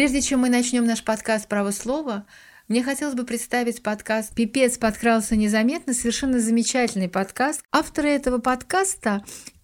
Прежде чем мы начнем наш подкаст «Право слова», мне хотелось бы представить подкаст «Пипец подкрался незаметно», совершенно замечательный подкаст. Авторы этого подкаста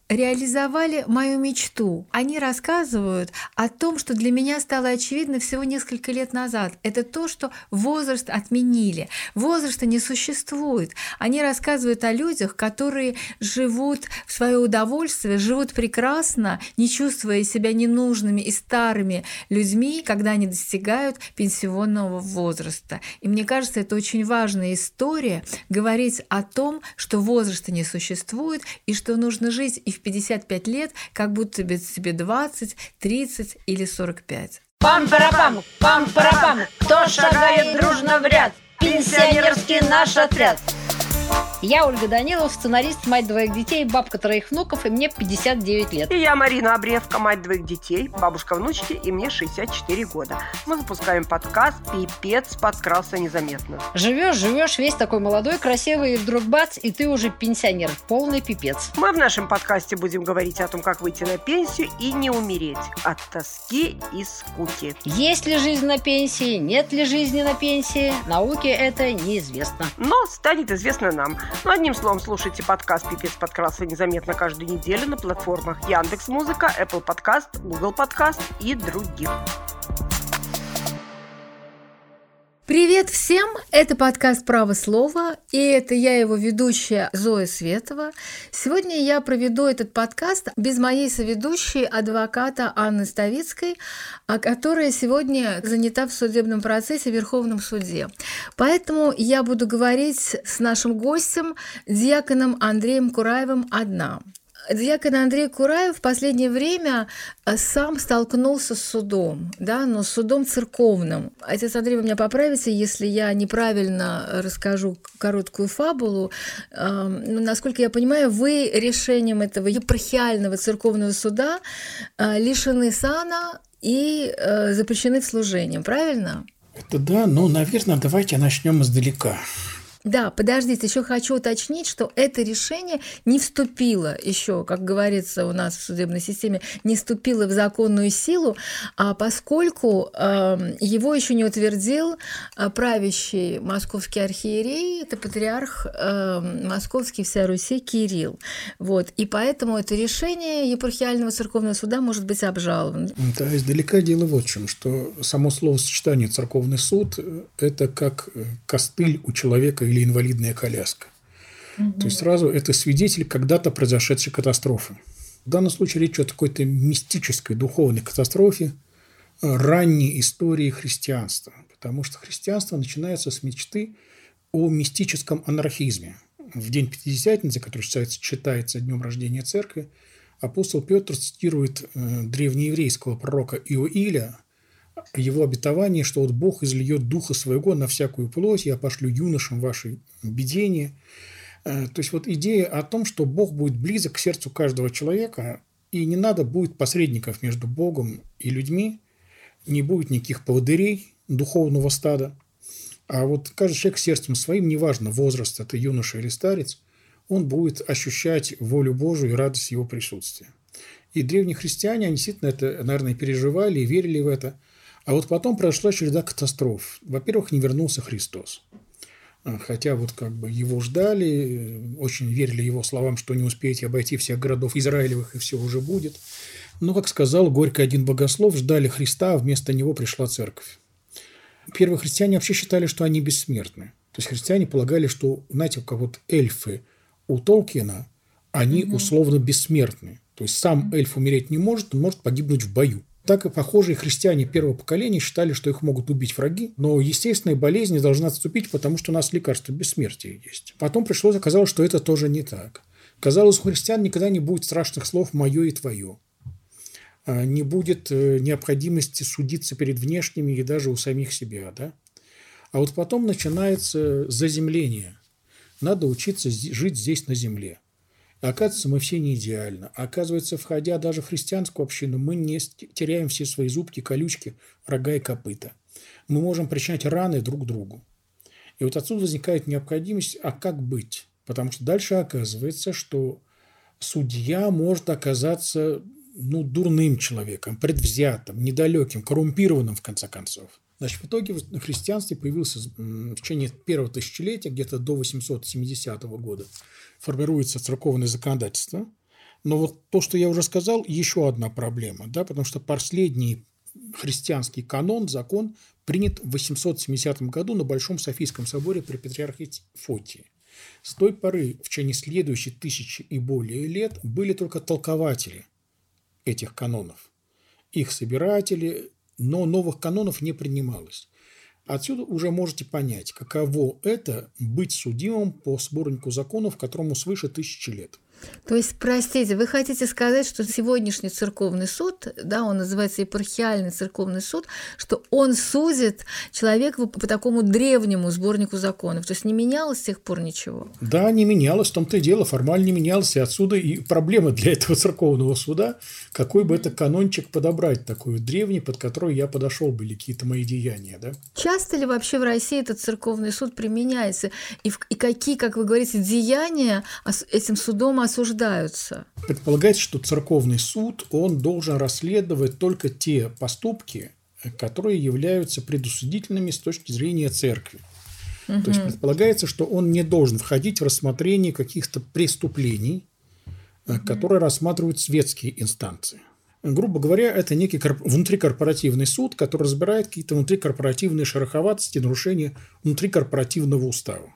реализовали мою мечту. Они рассказывают о том, что для меня стало очевидно всего несколько лет назад. Это то, что возраст отменили. Возраста не существует. Они рассказывают о людях, которые живут в свое удовольствие, живут прекрасно, не чувствуя себя ненужными и старыми людьми, когда они достигают пенсионного возраста. И мне кажется, это очень важная история говорить о том, что возраста не существует и что нужно жить и в 55 лет, как будто тебе 20, 30 или 45. Пам-парапам, пам-парапам, кто шагает дружно в ряд? Пенсионерский наш отряд. Я Ольга Данилова, сценарист, мать двоих детей, бабка троих внуков, и мне 59 лет. И я Марина Обревка, мать двоих детей, бабушка внучки, и мне 64 года. Мы запускаем подкаст «Пипец подкрался незаметно». Живешь, живешь, весь такой молодой, красивый, и вдруг бац, и ты уже пенсионер. Полный пипец. Мы в нашем подкасте будем говорить о том, как выйти на пенсию и не умереть от тоски и скуки. Есть ли жизнь на пенсии, нет ли жизни на пенсии, науке это неизвестно. Но станет известно нам. Ну, одним словом, слушайте подкаст «Пипец подкрался незаметно» каждую неделю на платформах Яндекс Музыка, Apple Podcast, Google Podcast и других. Привет всем! Это подкаст «Право слова», и это я его ведущая Зоя Светова. Сегодня я проведу этот подкаст без моей соведущей адвоката Анны Ставицкой, которая сегодня занята в судебном процессе в Верховном суде. Поэтому я буду говорить с нашим гостем, диаконом Андреем Кураевым, одна. Дьякон Андрей Кураев в последнее время э, сам столкнулся с судом, да, но с судом церковным. Отец Андрей, вы меня поправите, если я неправильно расскажу короткую фабулу. Эм, но, насколько я понимаю, вы решением этого епархиального церковного суда э, лишены сана и э, запрещены в служении, правильно? Это да, но, наверное, давайте начнем издалека. Да, подождите, еще хочу уточнить, что это решение не вступило еще, как говорится у нас в судебной системе, не вступило в законную силу, а поскольку э, его еще не утвердил э, правящий московский архиерей, это патриарх э, московский вся Руси Кирилл. Вот, и поэтому это решение епархиального церковного суда может быть обжаловано. Да, издалека дело вот в чем, что само словосочетание «церковный суд» – это как костыль у человека или или инвалидная коляска. Угу. То есть сразу это свидетель когда-то произошедшей катастрофы. В данном случае речь идет о какой-то мистической духовной катастрофе э, ранней истории христианства. Потому что христианство начинается с мечты о мистическом анархизме. В день Пятидесятницы, который считается, днем рождения церкви, апостол Петр цитирует э, древнееврейского пророка Иоиля, его обетование, что вот Бог излиет Духа Своего на всякую плоть, я пошлю юношам ваши бедения. Э, то есть вот идея о том, что Бог будет близок к сердцу каждого человека, и не надо будет посредников между Богом и людьми, не будет никаких поводырей духовного стада, а вот каждый человек сердцем своим, неважно возраст, это юноша или старец, он будет ощущать волю Божию и радость его присутствия. И древние христиане, они действительно это, наверное, переживали и верили в это. А вот потом прошла череда катастроф. Во-первых, не вернулся Христос. А, хотя вот как бы его ждали, очень верили его словам, что не успеете обойти всех городов Израилевых, и все уже будет. Но, как сказал горько один богослов, ждали Христа, а вместо него пришла церковь. Первые христиане вообще считали, что они бессмертны. То есть христиане полагали, что, знаете, как вот эльфы у Толкина, они условно бессмертны. То есть сам эльф умереть не может, он может погибнуть в бою. Так и похожие христиане первого поколения считали, что их могут убить враги, но естественная болезнь должна отступить, потому что у нас лекарство бессмертия есть. Потом пришлось, оказалось, что это тоже не так. Казалось, у христиан никогда не будет страшных слов «моё» и «твое». А, не будет э, необходимости судиться перед внешними и даже у самих себя. Да? А вот потом начинается заземление. Надо учиться жить здесь на земле – Оказывается, мы все не идеально. Оказывается, входя даже в христианскую общину, мы не теряем все свои зубки, колючки, рога и копыта. Мы можем причинять раны друг другу. И вот отсюда возникает необходимость, а как быть? Потому что дальше оказывается, что судья может оказаться ну, дурным человеком, предвзятым, недалеким, коррумпированным, в конце концов. Значит, в итоге в христианстве появился в течение первого тысячелетия, где-то до 870 года, формируется церковное законодательство. Но вот то, что я уже сказал, еще одна проблема, да, потому что последний христианский канон, закон принят в 870 году на Большом Софийском соборе при патриархе Фотии. С той поры, в течение следующих тысячи и более лет, были только толкователи этих канонов. Их собиратели, но новых канонов не принималось. Отсюда уже можете понять, каково это быть судимым по сборнику законов, которому свыше тысячи лет – то есть, простите, вы хотите сказать, что сегодняшний церковный суд, да, он называется епархиальный церковный суд, что он судит человека по такому древнему сборнику законов, то есть не менялось с тех пор ничего? Да, не менялось, в том-то и дело, формально не менялось, и отсюда и проблема для этого церковного суда, какой бы это канончик подобрать такой древний, под который я подошел бы, или какие-то мои деяния, да? Часто ли вообще в России этот церковный суд применяется, и, в, и какие, как вы говорите, деяния этим судом осуждаются. Предполагается, что церковный суд, он должен расследовать только те поступки, которые являются предусудительными с точки зрения церкви. Угу. То есть предполагается, что он не должен входить в рассмотрение каких-то преступлений, угу. которые рассматривают светские инстанции. Грубо говоря, это некий внутрикорпоративный суд, который разбирает какие-то внутрикорпоративные шероховатости, нарушения внутрикорпоративного устава.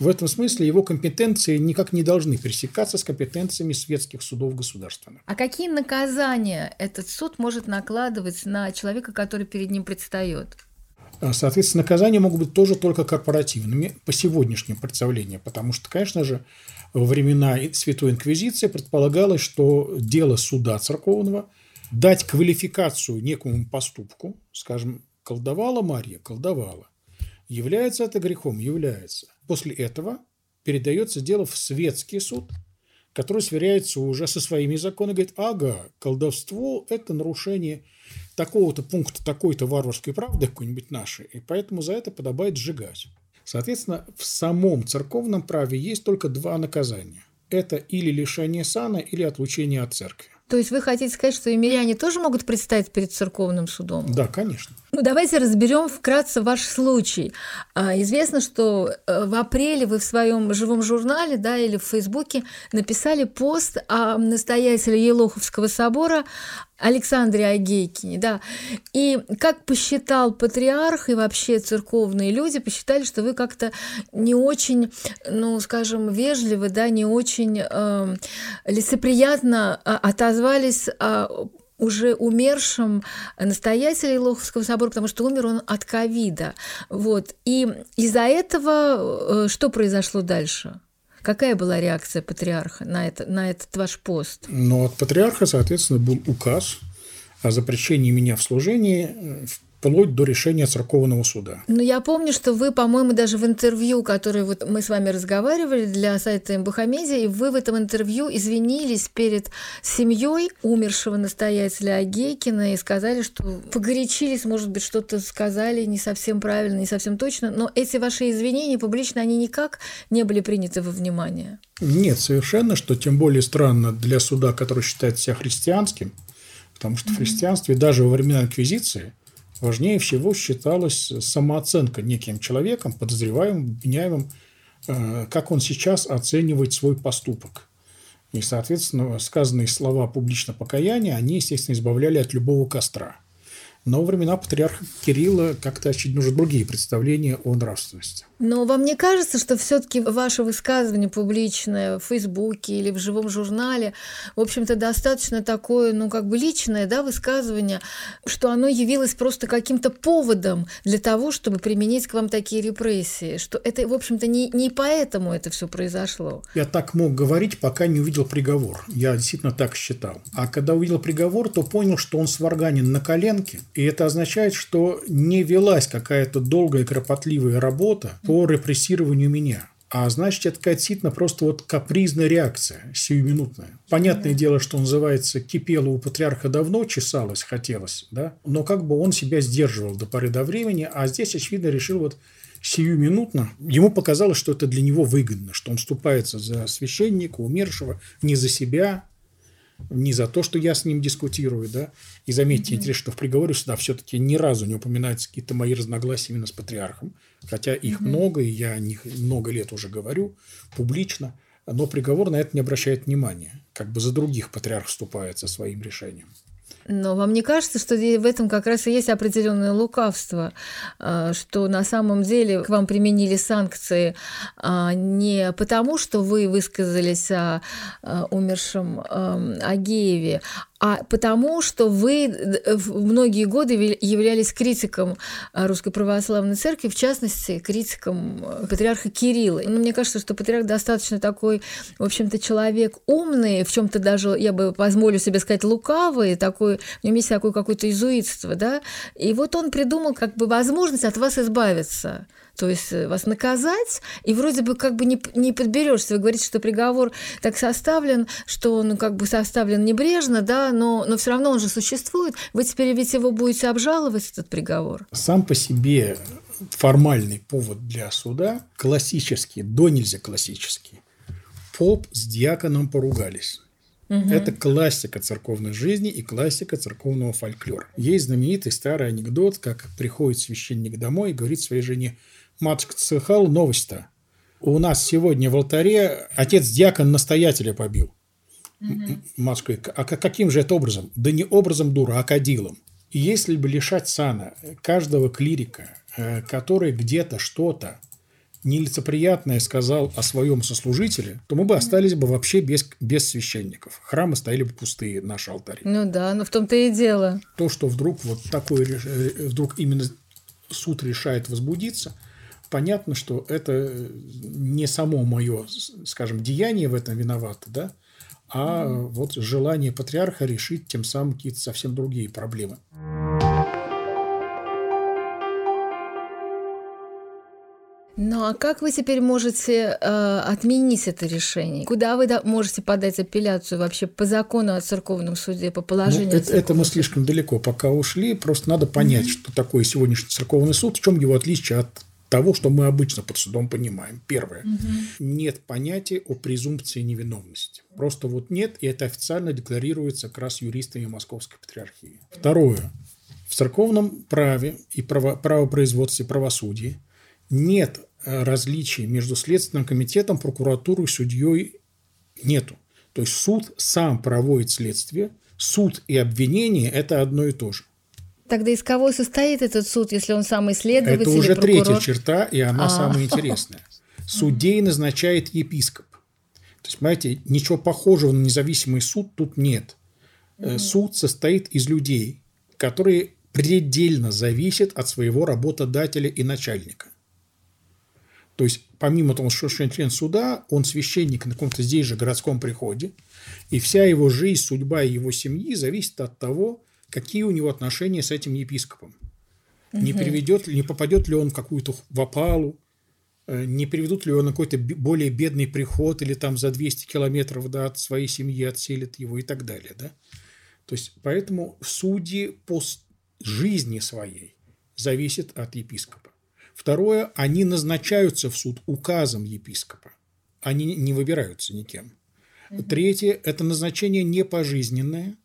В этом смысле его компетенции никак не должны пересекаться с компетенциями светских судов государственных. А какие наказания этот суд может накладывать на человека, который перед ним предстает? А, соответственно, наказания могут быть тоже только корпоративными по сегодняшним представлениям, потому что, конечно же, во времена Святой Инквизиции предполагалось, что дело суда церковного дать квалификацию некому поступку, скажем, колдовала Марья, колдовала. Является это грехом? Является. После этого передается дело в светский суд, который сверяется уже со своими законами, говорит, ага, колдовство – это нарушение такого-то пункта, такой-то варварской правды какой-нибудь нашей, и поэтому за это подобает сжигать. Соответственно, в самом церковном праве есть только два наказания. Это или лишение сана, или отлучение от церкви. То есть вы хотите сказать, что и миряне тоже могут предстать перед церковным судом? Да, конечно. Ну, давайте разберем вкратце ваш случай. А, известно, что э, в апреле вы в своем живом журнале да, или в Фейсбуке написали пост о настоятеле Елоховского собора Александре Агейкине, да. И как посчитал патриарх и вообще церковные люди, посчитали, что вы как-то не очень, ну, скажем, вежливо, да, не очень э, лицеприятно а, отозвались о уже умершим настоятелем Илоховского собора, потому что умер он от ковида. Вот. И из-за этого э, что произошло дальше? Какая была реакция патриарха на, это, на этот ваш пост? Ну, от патриарха, соответственно, был указ о запрещении меня в служении э, вплоть до решения церковного суда. Ну, я помню, что вы, по-моему, даже в интервью, которое вот мы с вами разговаривали для сайта Мбухамедиа, и вы в этом интервью извинились перед семьей умершего настоятеля Агейкина и сказали, что погорячились, может быть, что-то сказали не совсем правильно, не совсем точно, но эти ваши извинения публично, они никак не были приняты во внимание. Нет, совершенно, что тем более странно для суда, который считает себя христианским, потому что mm-hmm. в христианстве даже во времена Инквизиции важнее всего считалась самооценка неким человеком, подозреваемым, обвиняемым, э, как он сейчас оценивает свой поступок. И, соответственно, сказанные слова публично покаяния, они, естественно, избавляли от любого костра – но времена патриарха Кирилла как-то, очевидно, уже другие представления о нравственности. Но вам не кажется, что все таки ваше высказывание публичное в Фейсбуке или в живом журнале, в общем-то, достаточно такое, ну, как бы личное, да, высказывание, что оно явилось просто каким-то поводом для того, чтобы применить к вам такие репрессии, что это, в общем-то, не, не поэтому это все произошло. Я так мог говорить, пока не увидел приговор. Я действительно так считал. А когда увидел приговор, то понял, что он сварганен на коленке, и это означает, что не велась какая-то долгая кропотливая работа по репрессированию меня. А значит, это какая-то действительно просто вот капризная реакция, сиюминутная. Понятное дело, что называется, кипело у патриарха давно, чесалось, хотелось, да, но как бы он себя сдерживал до поры до времени, а здесь, очевидно, решил вот сиюминутно. Ему показалось, что это для него выгодно, что он вступается за священника, умершего, не за себя, не за то, что я с ним дискутирую, да. И заметьте, mm-hmm. интересно, что в приговоре суда все-таки ни разу не упоминаются какие-то мои разногласия именно с патриархом, хотя их mm-hmm. много, и я о них много лет уже говорю публично, но приговор на это не обращает внимания, как бы за других патриарх вступает со своим решением. Но вам не кажется, что в этом как раз и есть определенное лукавство, а, что на самом деле к вам применили санкции а, не потому, что вы высказались о умершем Агееве, а потому что вы э, многие годы являлись критиком э, Русской Православной Церкви, в частности, критиком э, патриарха Кирилла. Но мне кажется, что патриарх достаточно такой, в общем-то, человек умный, в чем то даже, я бы позволю себе сказать, лукавый, такой, в нем есть такое какое-то изуитство, да, и вот он придумал как бы возможность от вас избавиться то есть э, вас наказать, и вроде бы как бы не, не подберешься. Вы говорите, что приговор так составлен, что он как бы составлен небрежно, да, но, но все равно он же существует. Вы теперь ведь его будете обжаловать, этот приговор. Сам по себе формальный повод для суда классический, до нельзя классический. Поп с диаконом поругались. Угу. Это классика церковной жизни и классика церковного фольклора. Есть знаменитый старый анекдот, как приходит священник домой и говорит своей жене, матушка слыхал новость-то? У нас сегодня в алтаре отец-диакон настоятеля побил. Угу. Матушка, а каким же это образом? Да не образом дура, а кадилом. И если бы лишать сана каждого клирика, э, который где-то что-то нелицеприятное сказал о своем сослужителе, то мы бы остались бы вообще без, без священников. Храмы стояли бы пустые, наши алтари. Ну да, но в том-то и дело. То, что вдруг вот такой, э, вдруг именно суд решает возбудиться – понятно, что это не само мое, скажем, деяние в этом виновато, да, а mm-hmm. вот желание патриарха решить тем самым какие-то совсем другие проблемы. Ну а как вы теперь можете э, отменить это решение? Куда вы можете подать апелляцию вообще по закону о церковном суде, по положению? Ну, это, это мы слишком далеко пока ушли. Просто надо понять, mm-hmm. что такое сегодняшний церковный суд, в чем его отличие от того, что мы обычно под судом понимаем. Первое. Угу. Нет понятия о презумпции невиновности. Просто вот нет, и это официально декларируется как раз юристами Московской Патриархии. Второе. В церковном праве и право, правопроизводстве правосудия нет э, различий между Следственным комитетом, прокуратурой, судьей. Нету. То есть суд сам проводит следствие, суд и обвинение – это одно и то же. Тогда из кого состоит этот суд, если он самый следователь? Это уже третья черта, и она а. самая интересная. Судей назначает епископ. То есть, понимаете, ничего похожего на независимый суд тут нет. Э, суд состоит из людей, которые предельно зависят от своего работодателя и начальника. То есть, помимо того, что он член суда, он священник на каком-то здесь же городском приходе, и вся его жизнь, судьба его семьи зависит от того, какие у него отношения с этим епископом. Угу. Не приведет, не попадет ли он в какую-то в опалу, э, не приведут ли он на какой-то более бедный приход или там за 200 километров да, от своей семьи отселят его и так далее. Да? То есть, поэтому судьи по жизни своей зависят от епископа. Второе, они назначаются в суд указом епископа. Они не выбираются никем. Третье – это назначение не пожизненное,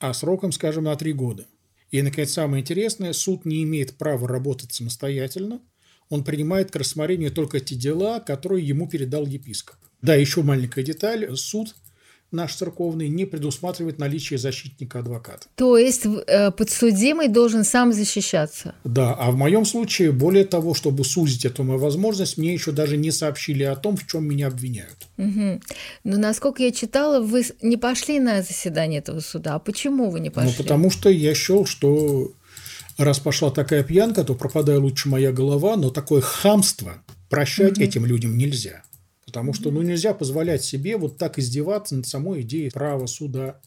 а сроком, скажем, на три года. И, наконец, самое интересное, суд не имеет права работать самостоятельно, он принимает к рассмотрению только те дела, которые ему передал епископ. Да, еще маленькая деталь. Суд наш церковный не предусматривает наличие защитника-адвоката. То есть э, подсудимый должен сам защищаться? Да, а в моем случае, более того, чтобы сузить эту мою возможность, мне еще даже не сообщили о том, в чем меня обвиняют. Угу. Но насколько я читала, вы не пошли на заседание этого суда. А почему вы не пошли? Ну, потому что я счел, что раз пошла такая пьянка, то пропадая лучше моя голова, но такое хамство прощать угу. этим людям нельзя. Потому что ну, нельзя позволять себе вот так издеваться над самой идеей права, суда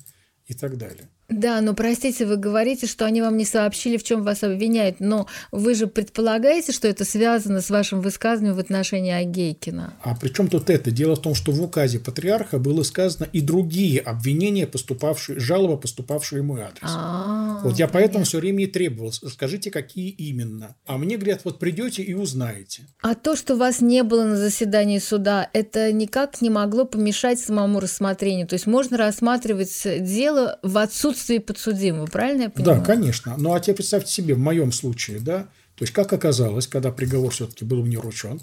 и так далее. Да, но простите, вы говорите, что они вам не сообщили, в чем вас обвиняют, но вы же предполагаете, что это связано с вашим высказыванием в отношении Агейкина? А при чем тут это? Дело в том, что в указе патриарха было сказано и другие обвинения, поступавшие, жалобы, поступавшие мой адрес. А, вот я поэтому все время и требовал, скажите, какие именно. А мне говорят, вот придете и узнаете. А то, что вас не было на заседании суда, это никак не могло помешать самому рассмотрению. То есть можно рассматривать дело в отсутствии подсудимого, правильно я понимаю? Да, конечно. Ну а теперь представьте себе, в моем случае, да, то есть как оказалось, когда приговор все-таки был мне вручен,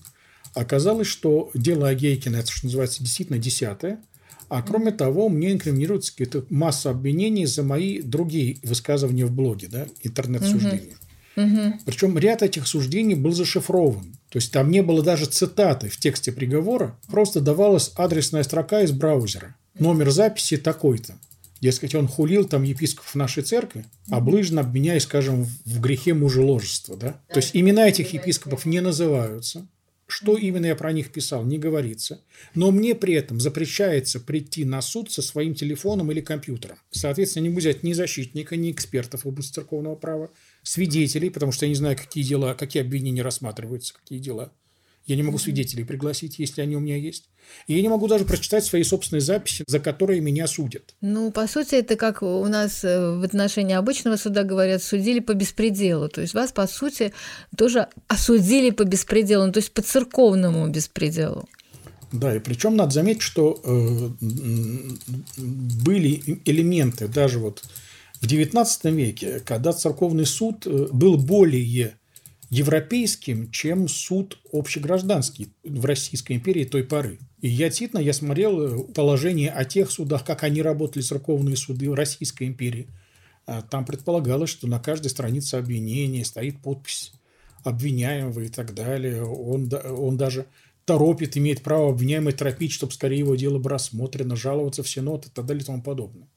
оказалось, что дело Агейкина, это что называется действительно десятое, а кроме того, мне инкриминируется какая-то масса обвинений за мои другие высказывания в блоге, да, интернет-суждения. Угу. Причем ряд этих суждений был зашифрован. То есть там не было даже цитаты в тексте приговора, просто давалась адресная строка из браузера. Номер записи такой-то. Дескать, он хулил там епископов нашей церкви, облыжно обвиняя, скажем, в грехе мужеложества. Да? То есть имена этих епископов не называются. Что именно я про них писал, не говорится. Но мне при этом запрещается прийти на суд со своим телефоном или компьютером. Соответственно, не взять ни защитника, ни экспертов в области церковного права, свидетелей, потому что я не знаю, какие дела, какие обвинения рассматриваются, какие дела. Я не могу свидетелей пригласить, если они у меня есть. И я не могу даже прочитать свои собственные записи, за которые меня судят. Ну, по сути, это как у нас э, в отношении обычного суда говорят, судили по беспределу. То есть вас, по сути, тоже осудили по беспределу, ну, то есть по церковному беспределу. Да, и причем надо заметить, что э, были элементы даже вот в XIX веке, когда церковный суд э, был более европейским, чем суд общегражданский в Российской империи той поры. И я действительно я смотрел э, положение о тех судах, как они работали, церковные суды в Российской империи. А там предполагалось, что на каждой странице обвинения стоит подпись обвиняемого и так далее. Он, он даже торопит, имеет право обвиняемый торопить, чтобы скорее его дело было рассмотрено, жаловаться в Сенат и так далее и тому подобное.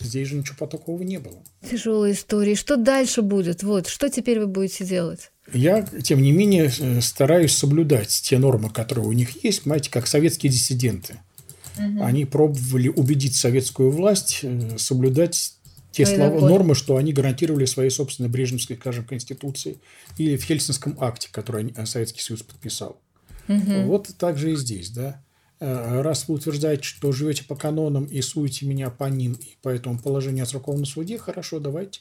Здесь же ничего такого не было. Тяжелая история. Что дальше будет? Вот, что теперь вы будете делать? Я, тем не менее, э, стараюсь соблюдать те нормы, которые у них есть, понимаете, как советские диссиденты. Угу. Они пробовали убедить советскую власть э, соблюдать те слова, нормы, что они гарантировали своей собственной Брежневской, скажем, конституции или в Хельсинском акте, который э, Советский Союз подписал. Угу. Вот так же и здесь, да. Раз вы утверждаете, что живете по канонам и суете меня по ним, и по этому положению о церковном суде, хорошо, давайте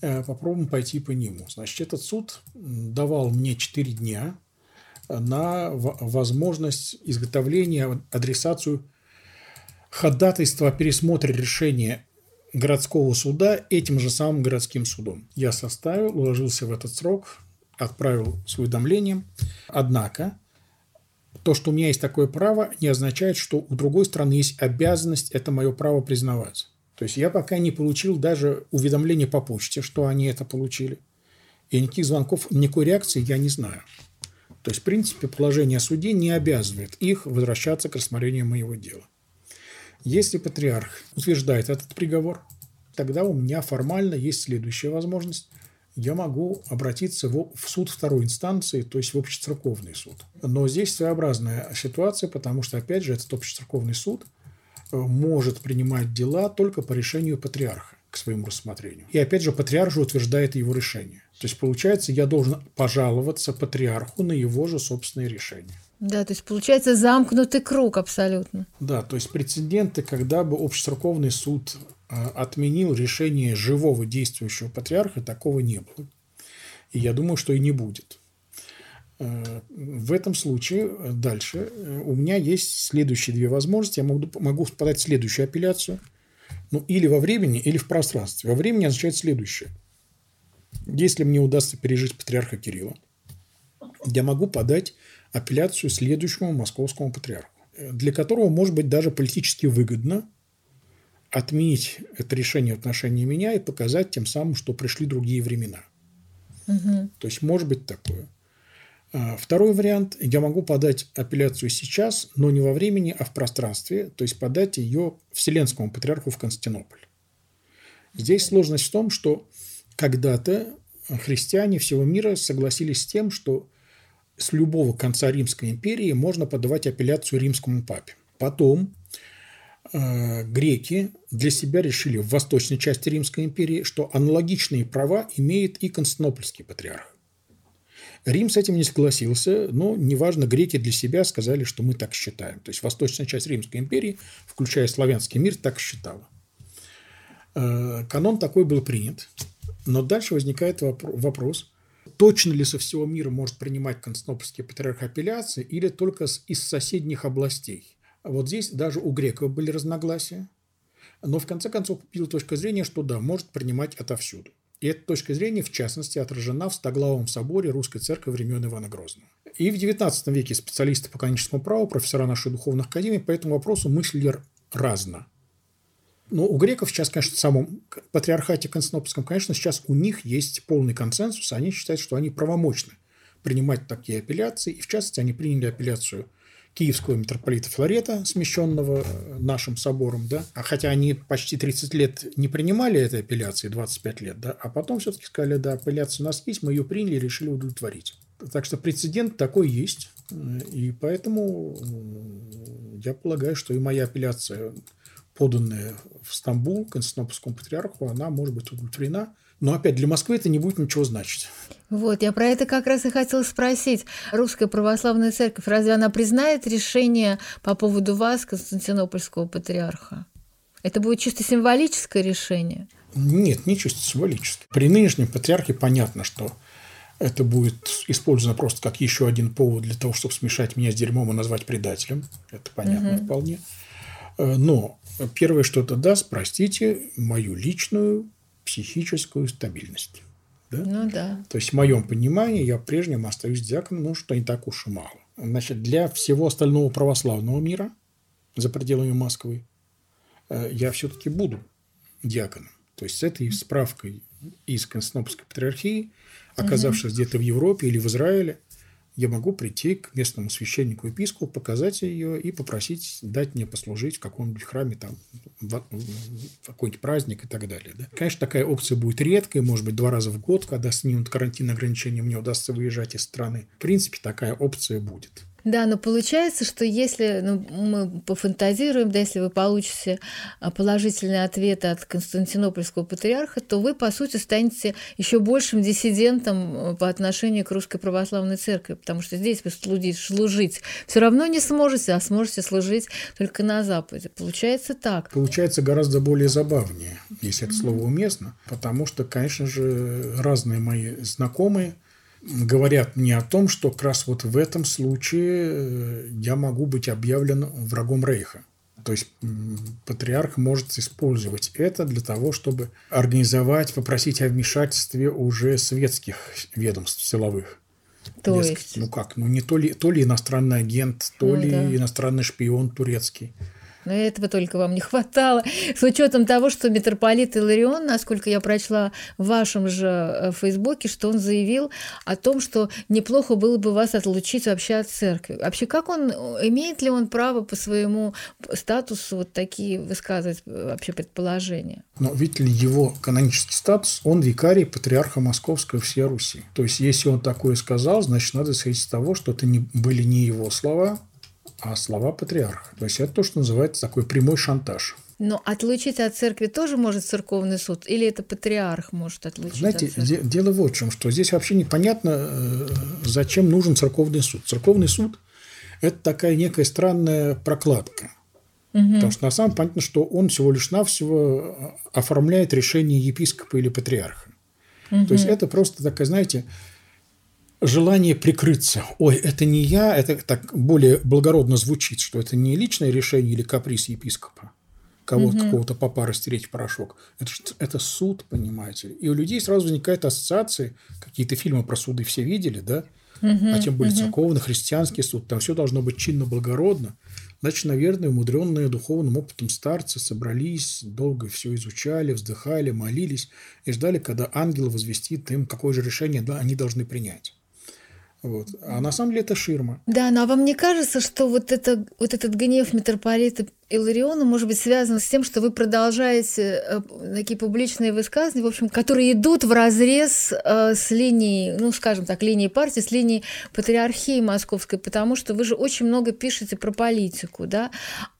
Э, попробуем пойти по нему. Значит, этот суд давал мне 4 дня на возможность изготовления, адресацию ходатайства о пересмотре решения городского суда этим же самым городским судом. Я составил, уложился в этот срок, отправил с уведомлением. Однако, то, что у меня есть такое право, не означает, что у другой страны есть обязанность это мое право признавать. То есть я пока не получил даже уведомления по почте, что они это получили. И никаких звонков, никакой реакции я не знаю. То есть, в принципе, положение о суде не обязывает их возвращаться к рассмотрению моего дела. Если патриарх утверждает этот приговор, тогда у меня формально есть следующая возможность. Я могу обратиться в суд второй инстанции, то есть в общецерковный суд. Но здесь своеобразная ситуация, потому что, опять же, этот общецерковный суд – может принимать дела только по решению патриарха к своему рассмотрению. И опять же, патриарх же утверждает его решение. То есть, получается, я должен пожаловаться патриарху на его же собственное решение. Да, то есть получается замкнутый круг абсолютно. Да, то есть прецеденты, когда бы общецерковный суд отменил решение живого действующего патриарха, такого не было. И я думаю, что и не будет. Э, в этом случае э, дальше э, у меня есть следующие две возможности. Я могу, могу подать следующую апелляцию. Ну, или во времени, или в пространстве. Во времени означает следующее. Если мне удастся пережить патриарха Кирилла, я могу подать апелляцию следующему московскому патриарху, для которого может быть даже политически выгодно отменить это решение в отношении меня и показать тем самым, что пришли другие времена. Угу. То есть может быть такое. А, второй вариант. Я могу подать апелляцию сейчас, но не во времени, а в пространстве, то есть подать ее Вселенскому патриарху в Константинополь. Здесь сложность в том, что когда-то христиане всего мира согласились с тем, что с любого конца Римской империи можно подавать апелляцию римскому папе. Потом греки для себя решили в восточной части Римской империи, что аналогичные права имеет и Константинопольский патриарх. Рим с этим не согласился, но неважно, греки для себя сказали, что мы так считаем. То есть восточная часть Римской империи, включая славянский мир, так считала. Э, канон такой был принят, но дальше возникает вопрос, точно ли со всего мира может принимать Константинопольский патриарх апелляции или только из соседних областей. Вот здесь даже у греков были разногласия, но в конце концов победила точка зрения, что да, может принимать отовсюду. И эта точка зрения, в частности, отражена в Стоглавом соборе Русской Церкви времен Ивана Грозного. И в XIX веке специалисты по каноническому праву, профессора нашей духовной академии по этому вопросу мыслили разно. Но у греков сейчас, конечно, в самом патриархате Константинопольском, конечно, сейчас у них есть полный консенсус. Они считают, что они правомочны принимать такие апелляции. И, в частности, они приняли апелляцию киевского митрополита Флорета, смещенного э, нашим собором, да, а хотя они почти 30 лет не принимали этой апелляции, 25 лет, да, а потом все-таки сказали, да, апелляция у нас есть, мы ее приняли и решили удовлетворить. Так что прецедент такой есть, э, и поэтому я полагаю, что и моя апелляция, поданная в Стамбул Константинопольскому патриарху, она может быть удовлетворена – но опять для Москвы это не будет ничего значить. Вот, я про это как раз и хотела спросить. Русская православная церковь, разве она признает решение по поводу вас, Константинопольского патриарха? Это будет чисто символическое решение? Нет, не чисто символическое. При нынешнем патриархе понятно, что это будет использовано просто как еще один повод для того, чтобы смешать меня с дерьмом и назвать предателем. Это понятно угу. вполне. Э, но первое, что это даст, простите, мою личную психическую стабильность. Да? Ну да. То есть в моем понимании я прежним остаюсь диаконом, ну что не так уж и мало. Значит, для всего остального православного мира за пределами Москвы э, я все-таки буду диаконом. То есть с этой справкой из Константинопольской патриархии, оказавшись угу. где-то в Европе или в Израиле, я могу прийти к местному священнику епископу, показать ее и попросить дать мне послужить в каком-нибудь храме, там, в, какой-нибудь праздник и так далее. Да? Конечно, такая опция будет редкой, может быть, два раза в год, когда снимут карантин ограничения, мне удастся выезжать из страны. В принципе, такая опция будет. Да, но получается, что если ну, мы пофантазируем, да, если вы получите а, положительный ответ от Константинопольского патриарха, то вы, по сути, станете еще большим диссидентом э, по отношению к Русской Православной Церкви, потому что здесь вы служить, служить все равно не сможете, а сможете служить только на Западе. Получается так. Получается гораздо более забавнее, если это слово уместно, потому что, конечно же, разные мои знакомые – говорят мне о том, что как раз вот в этом случае э, я могу быть объявлен врагом Рейха. То есть патриарх может использовать это для того, чтобы организовать, попросить о вмешательстве уже светских ведомств силовых. То Дескать, есть... Ну как, ну не то ли, то ли иностранный агент, то ну, ли да. иностранный шпион турецкий. Но этого только вам не хватало. С учетом того, что митрополит Иларион, насколько я прочла в вашем же э, Фейсбуке, что он заявил о том, что неплохо было бы вас отлучить вообще от церкви. Вообще, как он, имеет ли он право по своему статусу вот такие высказывать э, вообще предположения? Но видите ли, его канонический статус, он викарий патриарха Московского всей Руси. То есть, если он такое сказал, значит, надо исходить из того, что это не, были не его слова, а слова патриарха. То есть это то, что называется такой прямой шантаж. Но отлучить от церкви тоже может церковный суд? Или это патриарх может отлучить Знаете, от церкви? дело вот в чем, что здесь вообще непонятно, э, зачем нужен церковный суд. Церковный суд – это такая некая странная прокладка. Угу. Потому что на самом деле понятно, что он всего лишь навсего оформляет решение епископа или патриарха. Угу. То есть это просто такая, знаете, желание прикрыться. Ой, это не я, это так более благородно звучит, что это не личное решение или каприз епископа, кого угу. какого-то папа растереть в порошок. Это, это суд, понимаете. И у людей сразу возникают ассоциации, какие-то фильмы про суды все видели, да? Угу, а тем более угу. церковный, христианский суд, там все должно быть чинно, благородно. Значит, наверное, умудренные духовным опытом старцы собрались, долго все изучали, вздыхали, молились и ждали, когда ангел возвестит им, какое же решение они должны принять. Вот. А на самом деле это ширма. Да, но а вам не кажется, что вот, это, вот этот гнев митрополита Илариона может быть связано с тем, что вы продолжаете э, такие публичные высказывания, в общем, которые идут в разрез э, с линией, ну, скажем так, линией партии, с линией патриархии московской, потому что вы же очень много пишете про политику, да,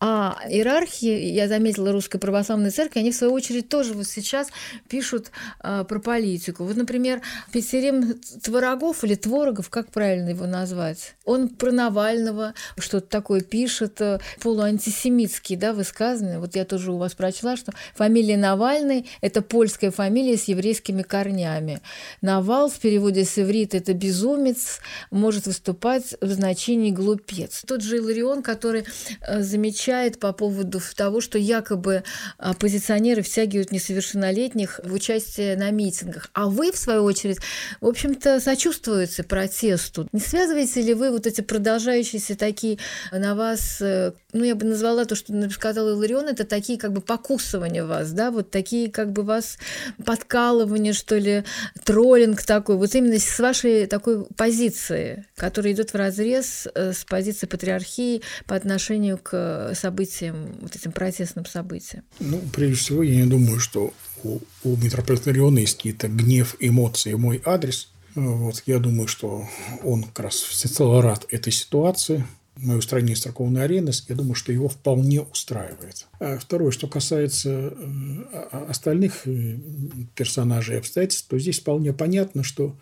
а иерархии, я заметила, Русской Православной Церкви, они в свою очередь тоже вот сейчас пишут э, про политику. Вот, например, Петерим Творогов или Творогов, как правильно его назвать, он про Навального что-то такое пишет, полуантисемитское польские да, высказывания. Вот я тоже у вас прочла, что фамилия Навальный – это польская фамилия с еврейскими корнями. Навал в переводе с иврита – это безумец, может выступать в значении глупец. Тот же Иларион, который э, замечает по поводу того, что якобы оппозиционеры втягивают несовершеннолетних в участие на митингах. А вы, в свою очередь, в общем-то, сочувствуете протесту. Не связываете ли вы вот эти продолжающиеся такие на вас, э, ну, я бы назвала то, что сказал Иларион, это такие как бы покусывания вас, да, вот такие как бы вас подкалывания, что ли, троллинг такой, вот именно с вашей такой позиции, которая идет в разрез э, с позиции патриархии по отношению к событиям, вот этим протестным событиям. Ну, прежде всего, я не думаю, что у, у митрополита Илариона есть какие-то гнев, эмоции, мой адрес. Вот, я думаю, что он как раз всецело рад этой ситуации – мое устранение с церковной арены, я думаю, что его вполне устраивает. А второе, что касается э, остальных э, персонажей и обстоятельств, то здесь вполне понятно, что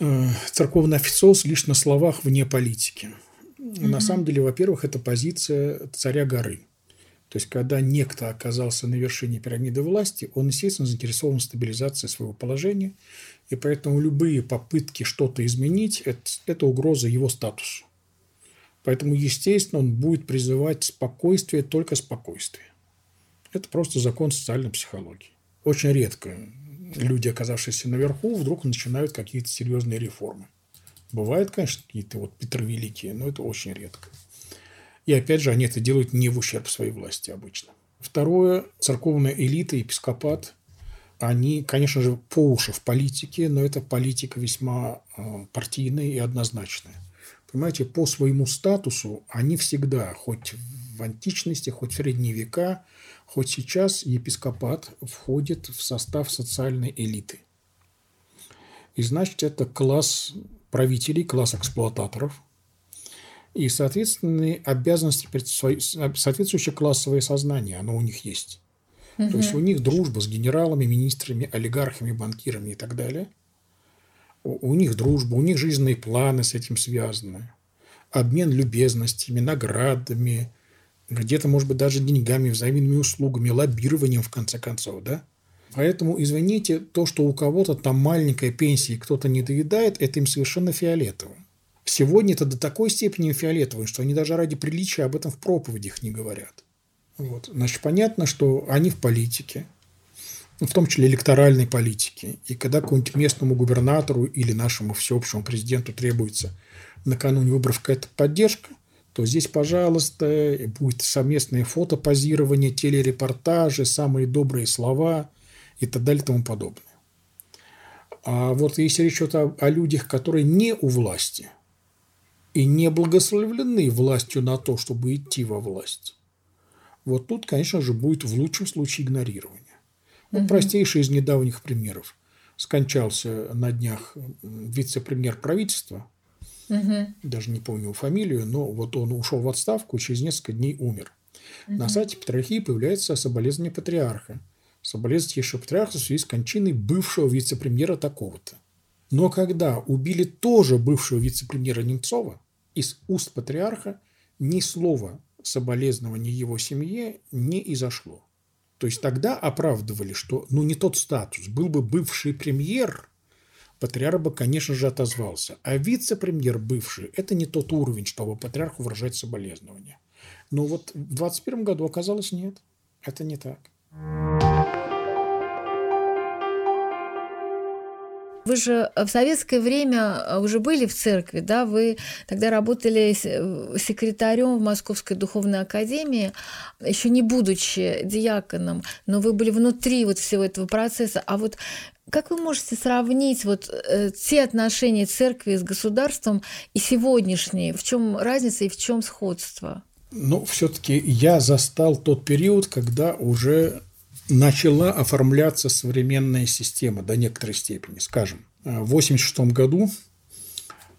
э, церковный официоз лишь на словах вне политики. Mm-hmm. На самом деле, во-первых, это позиция царя горы. То есть, когда некто оказался на вершине пирамиды власти, он, естественно, заинтересован в стабилизации своего положения, и поэтому любые попытки что-то изменить это, – это угроза его статусу. Поэтому, естественно, он будет призывать спокойствие, только спокойствие. Это просто закон социальной психологии. Очень редко люди, оказавшиеся наверху, вдруг начинают какие-то серьезные реформы. Бывают, конечно, какие-то вот Петр Великие, но это очень редко. И опять же, они это делают не в ущерб своей власти обычно. Второе, церковная элита, епископат, они, конечно же, по уши в политике, но это политика весьма э, партийная и однозначная. Понимаете, по своему статусу они всегда, хоть в античности, хоть в средние века, хоть сейчас епископат входит в состав социальной элиты. И значит, это класс правителей, класс эксплуататоров. И, соответственно, обязанности, соответствующее классовое сознание, оно у них есть. Угу. То есть у них дружба с генералами, министрами, олигархами, банкирами и так далее – у них дружба, у них жизненные планы с этим связаны. Обмен любезностями, наградами, где-то, может быть, даже деньгами, взаимными услугами, лоббированием, в конце концов, да? Поэтому, извините, то, что у кого-то там маленькая пенсия и кто-то не доедает, это им совершенно фиолетово. Сегодня это до такой степени фиолетово, что они даже ради приличия об этом в проповедях не говорят. Вот. Значит, понятно, что они в политике, в том числе электоральной политики. И когда какому-нибудь местному губернатору или нашему всеобщему президенту требуется накануне выборов какая-то поддержка, то здесь, пожалуйста, будет совместное фотопозирование, телерепортажи, самые добрые слова и так далее и тому подобное. А вот если речь идет о, о людях, которые не у власти и не благословлены властью на то, чтобы идти во власть, вот тут, конечно же, будет в лучшем случае игнорирование. Ну, угу. Простейший из недавних примеров. Скончался на днях вице-премьер правительства, угу. даже не помню его фамилию, но вот он ушел в отставку и через несколько дней умер. Угу. На сайте Патриархии появляется соболезнование патриарха. Соболезнование патриарха в связи с кончиной бывшего вице-премьера такого-то. Но когда убили тоже бывшего вице-премьера Немцова, из уст патриарха ни слова соболезнования его семье не изошло. То есть тогда оправдывали, что ну не тот статус. Был бы бывший премьер, патриарх бы, конечно же, отозвался. А вице-премьер бывший – это не тот уровень, чтобы патриарху выражать соболезнования. Но вот в 21 году оказалось нет. Это не так. Вы же в советское время а, уже были в церкви, да? Вы тогда работали э, секретарем в Московской духовной академии, еще не будучи диаконом, но вы были внутри вот всего этого процесса. А вот как вы можете сравнить вот э, те отношения церкви с государством и сегодняшние? В чем разница и в чем сходство? Ну, все-таки я застал тот период, когда уже начала оформляться современная система до некоторой степени. Скажем, в 1986 году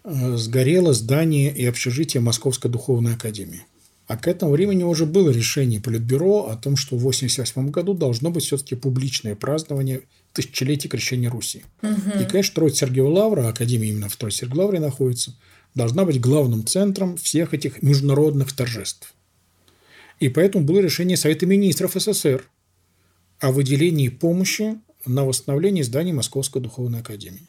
э, сгорело здание и общежитие Московской духовной академии. А к этому времени уже было решение Политбюро о том, что в 1988 году должно быть все-таки публичное празднование тысячелетия крещения Руси. Угу. И, конечно, Троица Сергиева Лавра, Академия именно в Троице Сергиевой Лавре находится, должна быть главным центром всех этих международных торжеств. И поэтому было решение Совета министров СССР о выделении помощи на восстановление зданий Московской духовной академии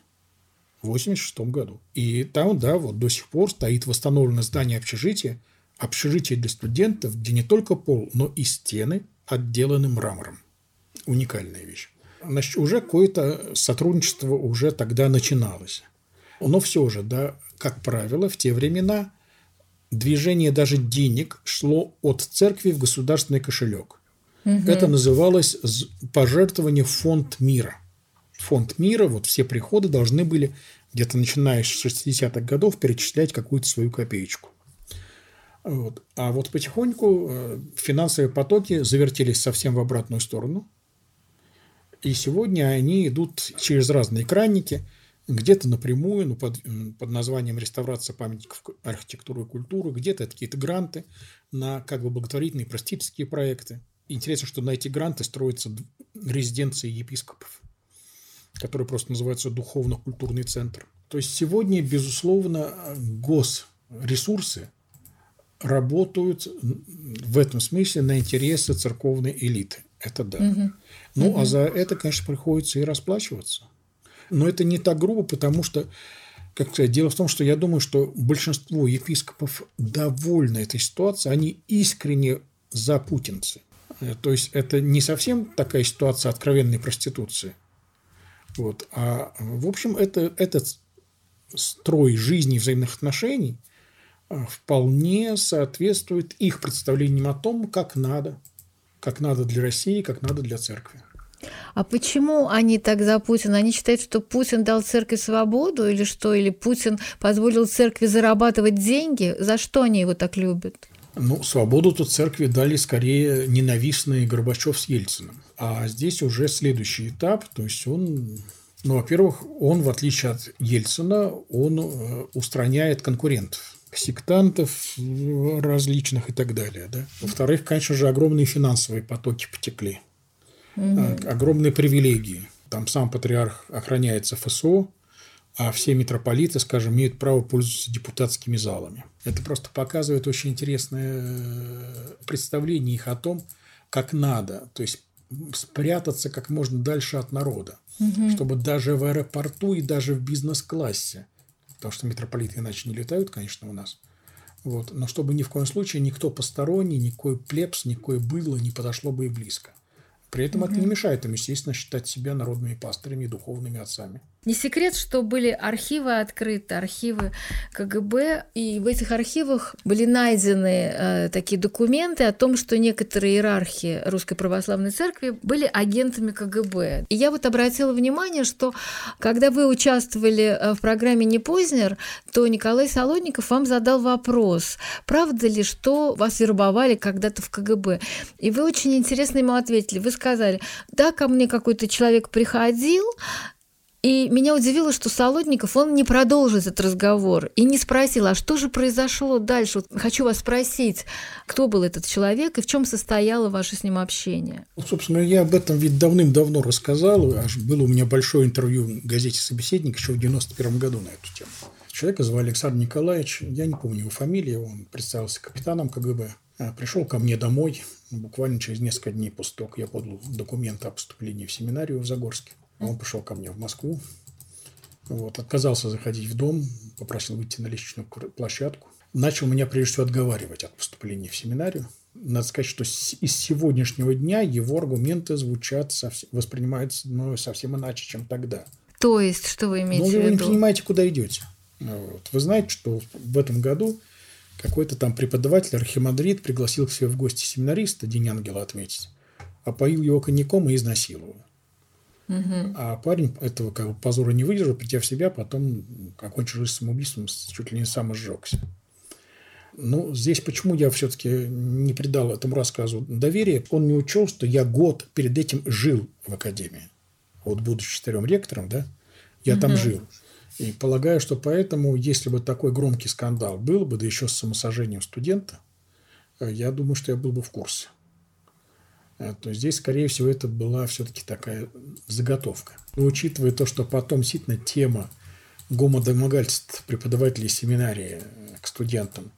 в 1986 году. И там, да, вот до сих пор стоит восстановленное здание общежития, общежитие для студентов, где не только пол, но и стены отделаны мрамором. Уникальная вещь. Значит, уже какое-то сотрудничество уже тогда начиналось. Но все же, да, как правило, в те времена движение даже денег шло от церкви в государственный кошелек. Угу. Это называлось пожертвование фонд мира. Фонд мира, вот все приходы должны были где-то начиная с 60-х годов перечислять какую-то свою копеечку. Вот. А вот потихоньку э, финансовые потоки завертелись совсем в обратную сторону. И сегодня они идут через разные экранники, где-то напрямую, ну, под, под названием реставрация памятников архитектуры и культуры, где-то какие-то гранты на как бы благотворительные просветительские проекты. Интересно, что на эти гранты строятся резиденции епископов, которые просто называются духовно-культурный центр. То есть сегодня, безусловно, госресурсы работают в этом смысле на интересы церковной элиты. Это да. Угу. Ну, угу. а за это, конечно, приходится и расплачиваться. Но это не так грубо, потому что, как сказать, дело в том, что я думаю, что большинство епископов довольны этой ситуацией, они искренне за путинцы. То есть это не совсем такая ситуация откровенной проституции. Вот. А в общем, это, этот строй жизни взаимных отношений э, вполне соответствует их представлениям о том, как надо. Как надо для России, как надо для церкви. А почему они так за Путина? Они считают, что Путин дал церкви свободу или что? Или Путин позволил церкви зарабатывать деньги? За что они его так любят? Ну, свободу тут церкви дали скорее ненавистные Горбачев с Ельциным. А здесь уже следующий этап, то есть он ну, во-первых, он, в отличие от Ельцина, он э, устраняет конкурентов, сектантов различных и так далее. Да? Во-вторых, конечно же, огромные финансовые потоки потекли. Угу. Огромные привилегии. Там сам патриарх охраняется ФСО, а все митрополиты, скажем, имеют право пользоваться депутатскими залами. Это просто показывает очень интересное э, представление их о том, как надо, то есть спрятаться как можно дальше от народа, угу. чтобы даже в аэропорту и даже в бизнес-классе, потому что митрополиты иначе не летают, конечно, у нас, вот, но чтобы ни в коем случае никто посторонний, никакой плебс, никакое было не подошло бы и близко. При этом угу. это не мешает им, естественно, считать себя народными пастырями и духовными отцами. Не секрет, что были архивы открыты, архивы КГБ, и в этих архивах были найдены э, такие документы о том, что некоторые иерархи Русской Православной Церкви были агентами КГБ. И я вот обратила внимание, что когда вы участвовали э, в программе «Не Познер», то Николай Солодников вам задал вопрос, правда ли, что вас вербовали когда-то в КГБ? И вы очень интересно ему ответили. Вы сказали, да, ко мне какой-то человек приходил, и меня удивило, что Солодников, он не продолжил этот разговор и не спросил, а что же произошло дальше? Вот хочу вас спросить, кто был этот человек и в чем состояло ваше с ним общение? Ну, собственно, я об этом ведь давным-давно рассказал. Аж было у меня большое интервью в газете «Собеседник» еще в 91 году на эту тему. Человека звали Александр Николаевич, я не помню его фамилию, он представился капитаном КГБ. А, Пришел ко мне домой, буквально через несколько дней после того, как я подал документы о поступлении в семинарию в Загорске. Он пришел ко мне в Москву, вот, отказался заходить в дом, попросил выйти на лестничную площадку. Начал меня прежде всего отговаривать от поступления в семинарию. Надо сказать, что из сегодняшнего дня его аргументы звучат, воспринимаются ну, совсем иначе, чем тогда. То есть, что вы имеете ну, в виду? вы не понимаете, куда идете. Вот. Вы знаете, что в этом году какой-то там преподаватель архимандрит пригласил к себе в гости семинариста, День Ангела отметить, опоил его коньяком и изнасиловал. Угу. А парень этого как бы позора не выдержал, придя в себя, потом окончил жизнь самоубийством, чуть ли не сам сжегся. Ну, здесь почему я все-таки не придал этому рассказу доверия? Он не учел, что я год перед этим жил в академии. Вот будучи четырем ректором, да, я угу. там жил. И полагаю, что поэтому, если бы такой громкий скандал был бы, да еще с самосожжением студента, э, я думаю, что я был бы в курсе. Э, то здесь, скорее всего, это была все-таки такая заготовка. Но учитывая то, что потом действительно тема гомодомогательств преподавателей семинарии э, к студентам,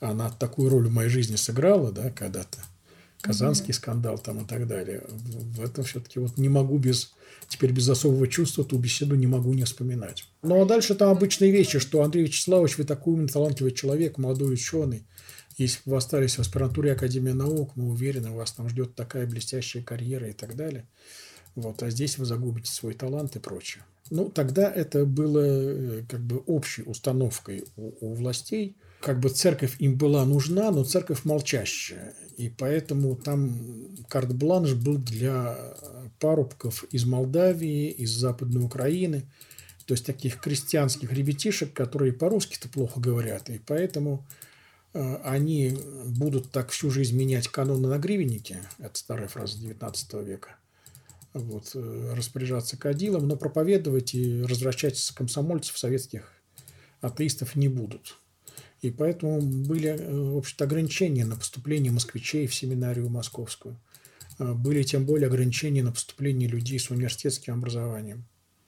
она такую роль в моей жизни сыграла, да, когда-то. Казанский скандал там и так далее. В это все-таки вот не могу без теперь без особого чувства ту беседу не могу не вспоминать. Ну, а дальше там обычные вещи, что Андрей Вячеславович, вы такой умный, талантливый человек, молодой ученый. Если вы остались в аспирантуре Академии наук, мы уверены, вас там ждет такая блестящая карьера и так далее. Вот, а здесь вы загубите свой талант и прочее. Ну, тогда это было э, как бы общей установкой у, у властей. Как бы церковь им была нужна, но церковь молчащая. И поэтому там карт-бланш был для парубков из Молдавии, из Западной Украины, то есть таких крестьянских ребятишек, которые по-русски-то плохо говорят, и поэтому э, они будут так всю жизнь менять каноны на гривеннике, это старая фраза 19 века, вот, э, распоряжаться кадилом, но проповедовать и развращать комсомольцев советских атеистов не будут. И поэтому были, э, в общем-то, ограничения на поступление москвичей в семинарию московскую. Э, были тем более ограничения на поступление людей с университетским образованием.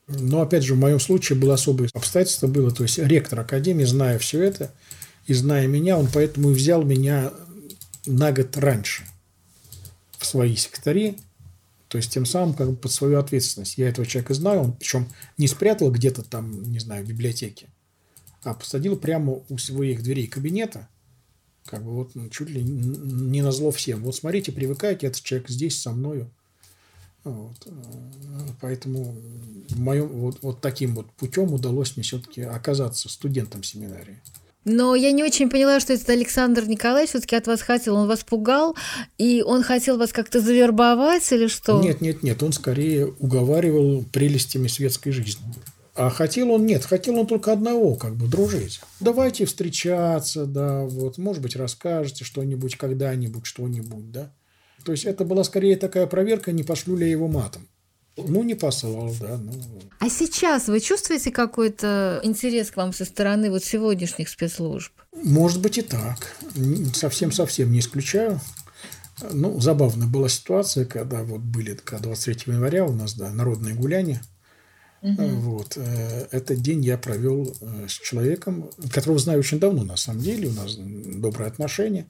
Но, опять же, в моем случае было особое обстоятельство было, то есть ректор академии, зная все это и зная меня, он поэтому и взял меня на год раньше в свои секретари, то есть тем самым как бы под свою ответственность. Я этого человека знаю, он причем не спрятал где-то там, не знаю, в библиотеке, а посадил прямо у своих дверей кабинета – как бы вот ну, чуть ли не на зло всем. Вот смотрите, привыкайте, этот человек здесь со мною. Вот. Э, поэтому моем, вот, вот таким вот путем удалось мне все-таки оказаться студентом семинарии. Но я не очень поняла, что этот Александр Николаевич все-таки от вас хотел. Он вас пугал, и он хотел вас как-то завербовать или что? Нет, нет, нет. Он скорее уговаривал прелестями светской жизни. А хотел он, нет, хотел он только одного, как бы дружить. Давайте встречаться, да, вот, может быть, расскажете что-нибудь когда-нибудь, что-нибудь, да. То есть это была скорее такая проверка, не пошлю ли я его матом. Ну, не посылал, да. Ну. А сейчас вы чувствуете какой-то интерес к вам со стороны вот сегодняшних спецслужб? Может быть и так. Совсем-совсем не исключаю. Ну, забавная была ситуация, когда вот были, когда 23 января у нас, да, народные гуляния. Угу. Вот. Э, этот день я провел э, с человеком, которого знаю очень давно, на самом деле, у нас добрые отношения.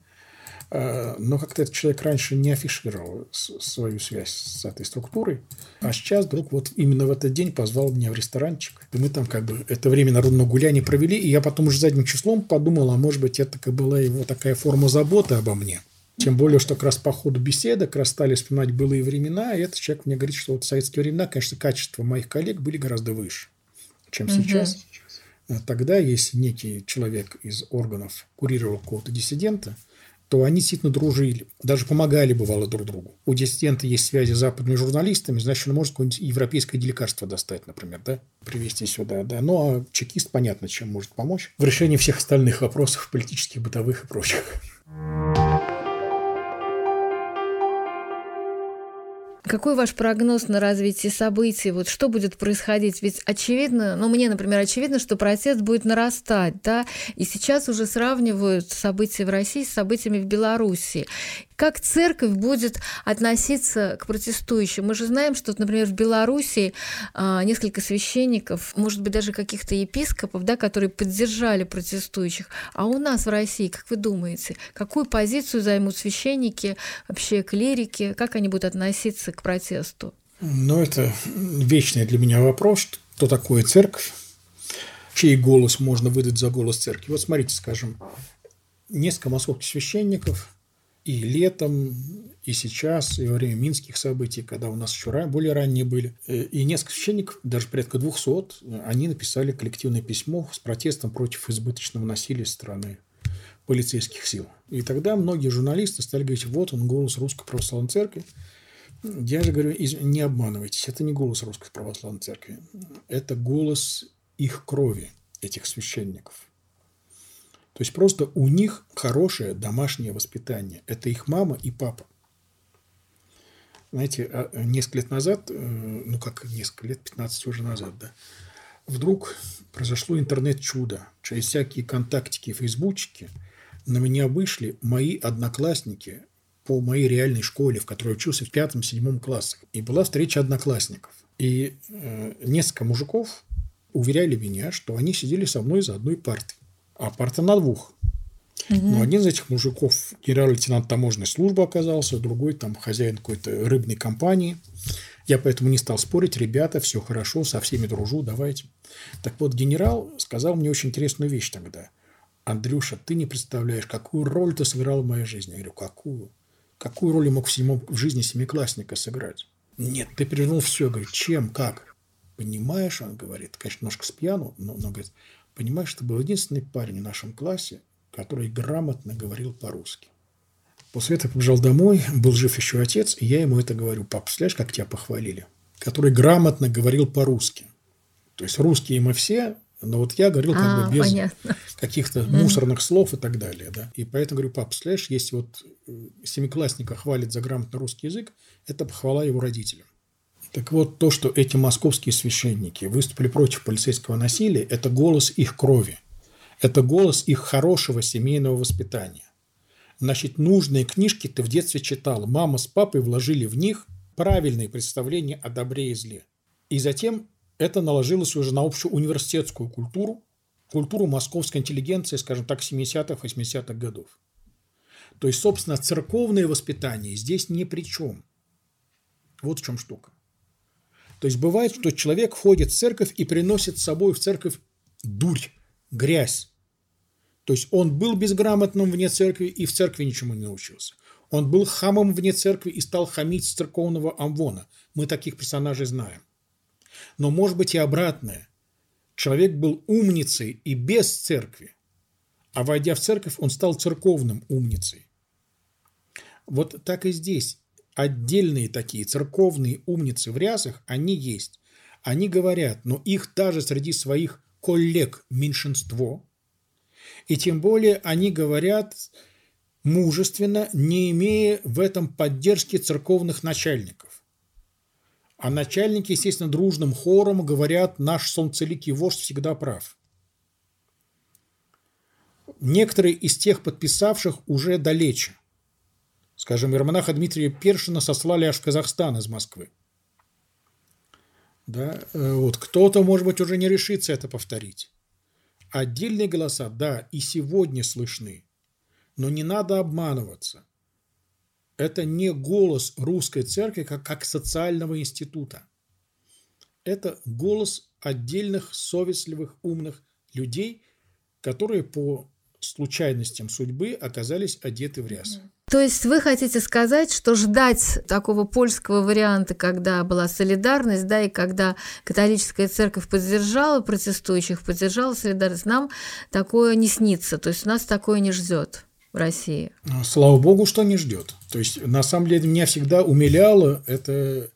Но как-то этот человек раньше не афишировал свою связь с этой структурой. А сейчас вдруг вот именно в этот день позвал меня в ресторанчик. И мы там как бы это время народного гуляния провели. И я потом уже задним числом подумал, а может быть, это была его такая форма заботы обо мне. Тем более, что как раз по ходу беседы как раз стали вспоминать былые времена, и этот человек мне говорит, что вот в советские времена, конечно, качества моих коллег были гораздо выше, чем угу. сейчас. Тогда, если некий человек из органов курировал какого-то диссидента, то они действительно дружили, даже помогали, бывало, друг другу. У диссидента есть связи с западными журналистами, значит, он может какое-нибудь европейское лекарство достать, например, да, привезти сюда, да. Ну, а чекист, понятно, чем может помочь в решении всех остальных вопросов политических, бытовых и прочих. Какой ваш прогноз на развитие событий? Вот что будет происходить? Ведь очевидно, ну мне, например, очевидно, что протест будет нарастать, да, и сейчас уже сравнивают события в России с событиями в Беларуси. Как церковь будет относиться к протестующим? Мы же знаем, что, например, в Беларуси а, несколько священников, может быть, даже каких-то епископов, да, которые поддержали протестующих. А у нас в России, как вы думаете, какую позицию займут священники, вообще клирики, как они будут относиться к протесту? Ну, это вечный для меня вопрос, что такое церковь, чей голос можно выдать за голос церкви. Вот смотрите, скажем, несколько московских священников и летом, и сейчас, и во время минских событий, когда у нас еще более ранние были. Э, и несколько священников, даже порядка 200, они написали коллективное письмо с протестом против избыточного насилия со стороны полицейских сил. И тогда многие журналисты стали говорить, вот он голос Русской Православной Церкви. Я же говорю, не обманывайтесь, это не голос Русской Православной Церкви, это голос их крови, этих священников. То есть просто у них хорошее домашнее воспитание. Это их мама и папа. Знаете, а, несколько лет назад, э, ну как несколько лет, 15 уже назад, да, вдруг произошло интернет-чудо. Через всякие контактики, фейсбучики на меня вышли мои одноклассники по моей реальной школе, в которой учился в пятом-седьмом классах. И была встреча одноклассников. И э, несколько мужиков уверяли меня, что они сидели со мной за одной партой. А парта на двух. Угу. Но один из этих мужиков генерал-лейтенант таможенной службы оказался, другой там хозяин какой-то рыбной компании. Я поэтому не стал спорить. Ребята, все хорошо, со всеми дружу, давайте. Так вот, генерал сказал мне очень интересную вещь тогда. Андрюша, ты не представляешь, какую роль ты сыграл в моей жизни. Я говорю, какую? Какую роль я мог в, семи, в жизни семиклассника сыграть? Нет, ты перевернул все. Я говорю, чем, как? Понимаешь, он говорит, конечно, немножко с пьяну, но, но говорит, понимаешь, ты был единственный парень в нашем классе, который грамотно говорил по-русски. После этого побежал домой, был жив еще отец, и я ему это говорю. Папа, представляешь, как тебя похвалили? Который грамотно говорил по-русски. То есть русские мы все, но вот я говорил как а, бы без каких-то мусорных слов и так далее. Да? И поэтому говорю, пап, слышь, если вот э, семиклассника хвалит за грамотный русский язык, это похвала его родителям. Так вот, то, что эти московские священники выступили против полицейского насилия, это голос их крови. Это голос их хорошего семейного воспитания. Значит, нужные книжки ты в детстве читал. Мама с папой вложили в них правильные представления о добре и зле. И затем это наложилось уже на общую университетскую культуру, культуру московской интеллигенции, скажем так, 70-х, 80-х годов. То есть, собственно, церковное воспитание здесь ни при чем. Вот в чем штука. То есть, бывает, что человек ходит в церковь и приносит с собой в церковь дурь, грязь. То есть, он был безграмотным вне церкви и в церкви ничему не научился. Он был хамом вне церкви и стал хамить церковного амвона. Мы таких персонажей знаем. Но может быть и обратное. Человек был умницей и без церкви, а войдя в церковь, он стал церковным умницей. Вот так и здесь. Отдельные такие церковные умницы в рясах, они есть. Они говорят, но их даже среди своих коллег меньшинство. И тем более они говорят мужественно, не имея в этом поддержки церковных начальников. А начальники, естественно, дружным хором говорят, наш солнцеликий вождь всегда прав. Некоторые из тех подписавших уже далече. Скажем, иеромонаха Дмитрия Першина сослали аж в Казахстан из Москвы. Да, э, вот кто-то, может быть, уже не решится это повторить. Отдельные голоса, да, и сегодня слышны. Но не надо обманываться это не голос русской церкви как, как социального института. Это голос отдельных совестливых, умных людей, которые по случайностям судьбы оказались одеты в рясы. То есть вы хотите сказать, что ждать такого польского варианта, когда была солидарность, да, и когда католическая церковь поддержала протестующих, поддержала солидарность, нам такое не снится, то есть нас такое не ждет в России? А, слава богу, что не ждет. То есть, на самом деле, меня всегда умиляло это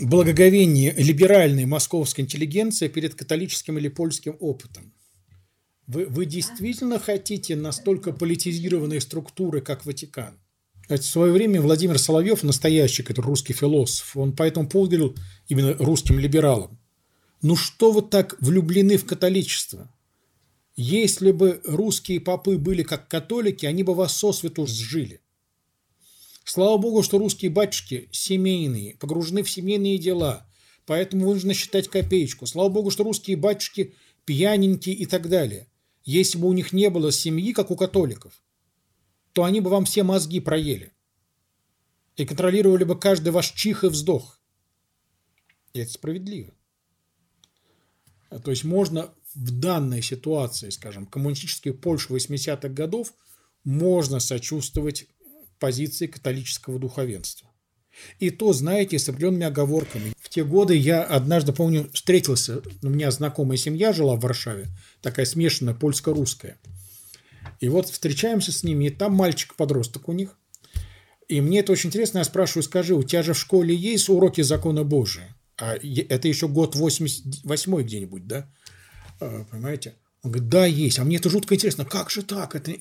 благоговение либеральной московской интеллигенции перед католическим или польским опытом. Вы, вы действительно хотите настолько политизированные структуры, как Ватикан? В свое время Владимир Соловьев, настоящий который русский философ, он по этому поводу говорил именно русским либералам. Ну что вы так влюблены в католичество? Если бы русские попы были как католики, они бы вас сосвету сжили. Слава богу, что русские батюшки семейные, погружены в семейные дела, поэтому нужно считать копеечку. Слава богу, что русские батюшки пьяненькие и так далее. Если бы у них не было семьи, как у католиков, то они бы вам все мозги проели и контролировали бы каждый ваш чих и вздох. И это справедливо. То есть можно в данной ситуации, скажем, коммунистической Польши 80-х годов, можно сочувствовать позиции католического духовенства. И то, знаете, с определенными оговорками. В те годы я однажды, помню, встретился, у меня знакомая семья жила в Варшаве, такая смешанная, польско-русская. И вот встречаемся с ними, и там мальчик-подросток у них. И мне это очень интересно, я спрашиваю, скажи, у тебя же в школе есть уроки закона Божия? А это еще год 88 где-нибудь, да? А, понимаете? Он говорит, да, есть. А мне это жутко интересно. Как же так? Это...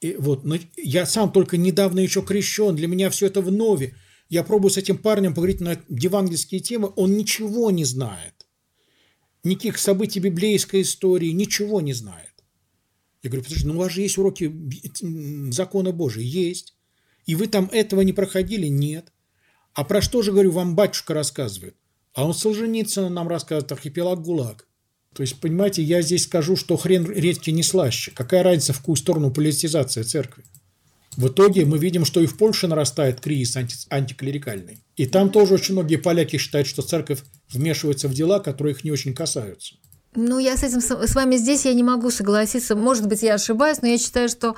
И вот, но я сам только недавно еще крещен, для меня все это в нове. Я пробую с этим парнем поговорить на евангельские темы, он ничего не знает. Никаких событий библейской истории, ничего не знает. Я говорю, подожди, ну у вас же есть уроки закона Божия. Есть. И вы там этого не проходили? Нет. А про что же, говорю, вам батюшка рассказывает? А он Солженицына нам рассказывает, архипелаг ГУЛАГ. То есть, понимаете, я здесь скажу, что хрен редкий не слаще. Какая разница, в какую сторону политизация церкви? В итоге мы видим, что и в Польше нарастает кризис анти антиклерикальный. И там тоже очень многие поляки считают, что церковь вмешивается в дела, которые их не очень касаются. Ну, я с этим с вами здесь я не могу согласиться. Может быть, я ошибаюсь, но я считаю, что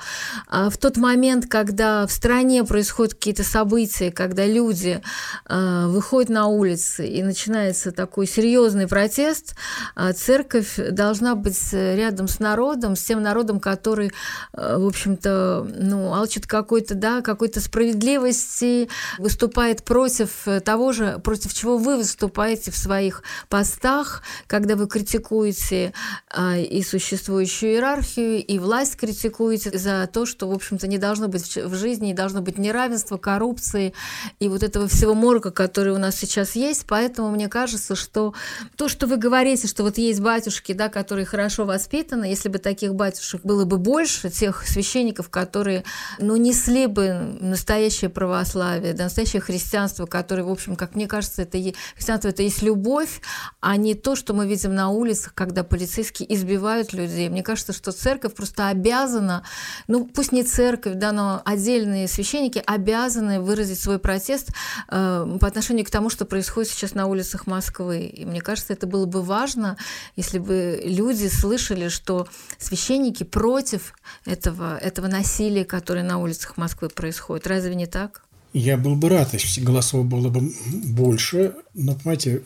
а, в тот момент, когда в стране происходят какие-то события, когда люди а, выходят на улицы и начинается такой серьезный протест, а, церковь должна быть рядом с народом, с тем народом, который, в общем-то, ну, алчит какой-то, да, какой-то справедливости, выступает против того же, против чего вы выступаете в своих постах, когда вы критикуете критикуете а, и существующую иерархию, и власть критикуете за то, что, в общем-то, не должно быть в жизни, не должно быть неравенства, коррупции и вот этого всего морга, который у нас сейчас есть. Поэтому мне кажется, что то, что вы говорите, что вот есть батюшки, да, которые хорошо воспитаны, если бы таких батюшек было бы больше, тех священников, которые, ну, несли бы настоящее православие, да, настоящее христианство, которое, в общем, как мне кажется, это христианство это есть любовь, а не то, что мы видим на улицах, когда полицейские избивают людей. Мне кажется, что церковь просто обязана, ну пусть не церковь, да, но отдельные священники обязаны выразить свой протест э, по отношению к тому, что происходит сейчас на улицах Москвы. И мне кажется, это было бы важно, если бы люди слышали, что священники против этого, этого насилия, которое на улицах Москвы происходит. Разве не так? Я был бы рад, если голосов было бы больше, но, понимаете,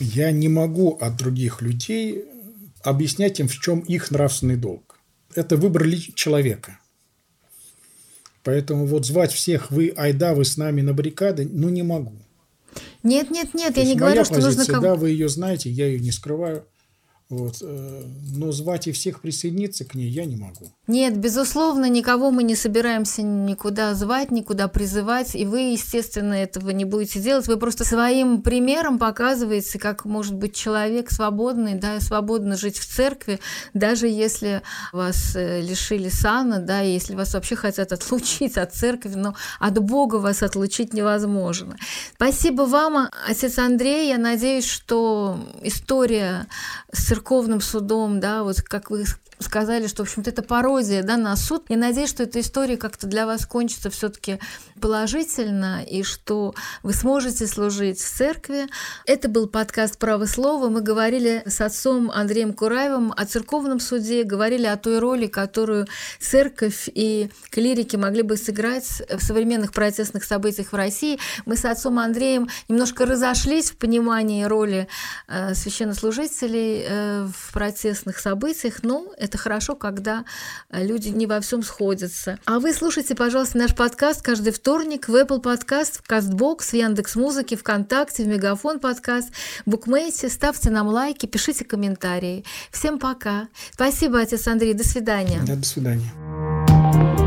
я не могу от других людей объяснять им, в чем их нравственный долг. Это выбор человека. Поэтому вот звать всех, вы, айда, вы с нами на баррикады, ну не могу. Нет, нет, нет, То я не говорю, что позиция, нужно... Да, вы ее знаете, я ее не скрываю. Вот. Э, но звать и всех присоединиться к ней я не могу. Нет, безусловно, никого мы не собираемся никуда звать, никуда призывать, и вы, естественно, этого не будете делать. Вы просто своим примером показываете, как может быть человек свободный, да, свободно жить в церкви, даже если вас э, лишили сана, да, если вас вообще хотят отлучить от церкви, но от Бога вас отлучить невозможно. Спасибо вам, отец Андрей. Я надеюсь, что история с церковным судом, да, вот как вы сказали, что, в общем-то, это пародия да, на суд. Я надеюсь, что эта история как-то для вас кончится все-таки положительно, и что вы сможете служить в церкви. Это был подкаст «Право слова». Мы говорили с отцом Андреем Кураевым о церковном суде, говорили о той роли, которую церковь и клирики могли бы сыграть в современных протестных событиях в России. Мы с отцом Андреем немножко разошлись в понимании роли э, священнослужителей э, в протестных событиях, но это хорошо, когда э, люди не во всем сходятся. А вы слушайте, пожалуйста, наш подкаст каждый вторник в Apple Podcast, в CastBox, в Яндекс.Музыке, ВКонтакте, в Мегафон подкаст, в Букмейте. Ставьте нам лайки, пишите комментарии. Всем пока. Спасибо, отец Андрей. До свидания. Да, до свидания.